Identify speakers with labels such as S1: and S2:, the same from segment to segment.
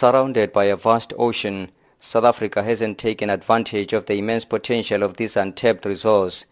S1: Surrounded by a vast ocean, South Africa hasn't taken advantage of the immense potential of this untapped resource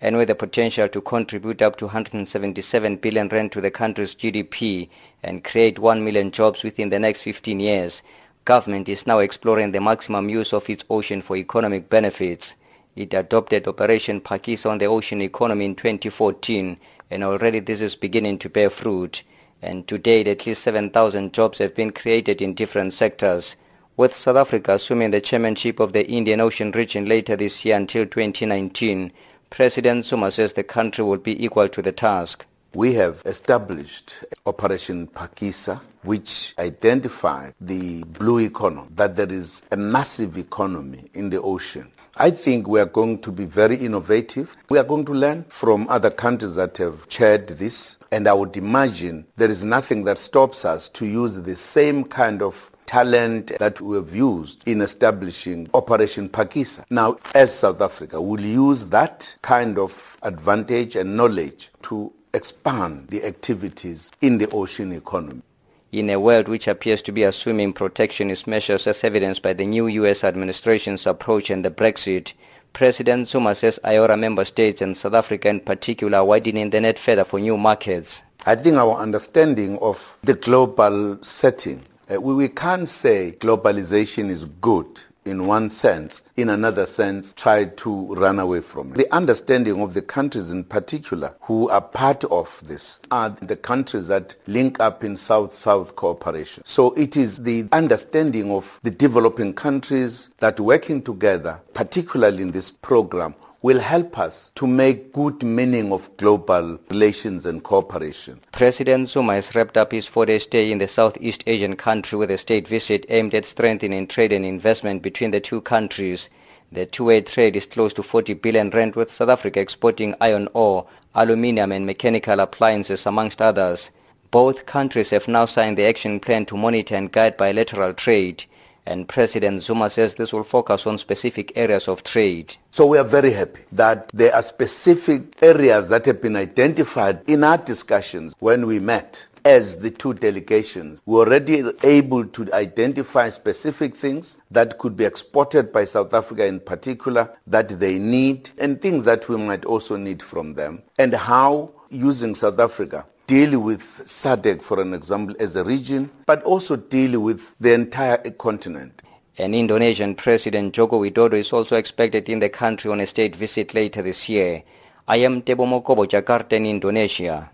S1: and with the potential to contribute up to 177 billion rand to the country's GDP and create 1 million jobs within the next 15 years, government is now exploring the maximum use of its ocean for economic benefits. It adopted Operation Phakisa on the ocean economy in 2014 and already this is beginning to bear fruit. And to date, at least 7,000 jobs have been created in different sectors. With South Africa assuming the chairmanship of the Indian Ocean region later this year until 2019, President Zuma says the country will be equal to the task.
S2: We have established Operation Phakisa, which identified the blue economy, that there is a massive economy in the ocean. I think we are going to be very innovative. We are going to learn from other countries that have chaired this, and I would imagine there is nothing that stops us to use the same kind of talent that we have used in establishing Operation Phakisa. Now, as South Africa, we'll use that kind of advantage and knowledge to expand the activities in the ocean economy.
S1: In a world which appears to be assuming protectionist measures as evidenced by the new U.S. administration's approach and the Brexit, President Zuma says IORA member states and South Africa in particular are widening the net further for new markets.
S2: I think our understanding of the global setting, uh, we, we can't say globalization is good in one sense, in another sense, try to run away from it. The understanding of the countries in particular who are part of this are the countries that link up in South-South cooperation. So it is the understanding of the developing countries that working together, particularly in this program, will help us to make good meaning of global relations and cooperation.
S1: President Zuma has wrapped up his four-day stay in the Southeast Asian country with a state visit aimed at strengthening trade and investment between the two countries. The two-way trade is close to 40 billion rand with South Africa exporting iron ore, aluminium and mechanical appliances amongst others. Both countries have now signed the action plan to monitor and guide bilateral trade and President Zuma says this will focus on specific areas of trade.
S2: So we are very happy that there are specific areas that have been identified in our discussions when we met as the two delegations. We were already able to identify specific things that could be exported by South Africa in particular that they need and things that we might also need from them and how using South Africa deal with SADC, for an example, as a region, but also deal with the entire continent.
S1: An Indonesian President Joko Widodo is also expected in the country on a state visit later this year. I am Tebo Mokobo, Jakarta in Indonesia.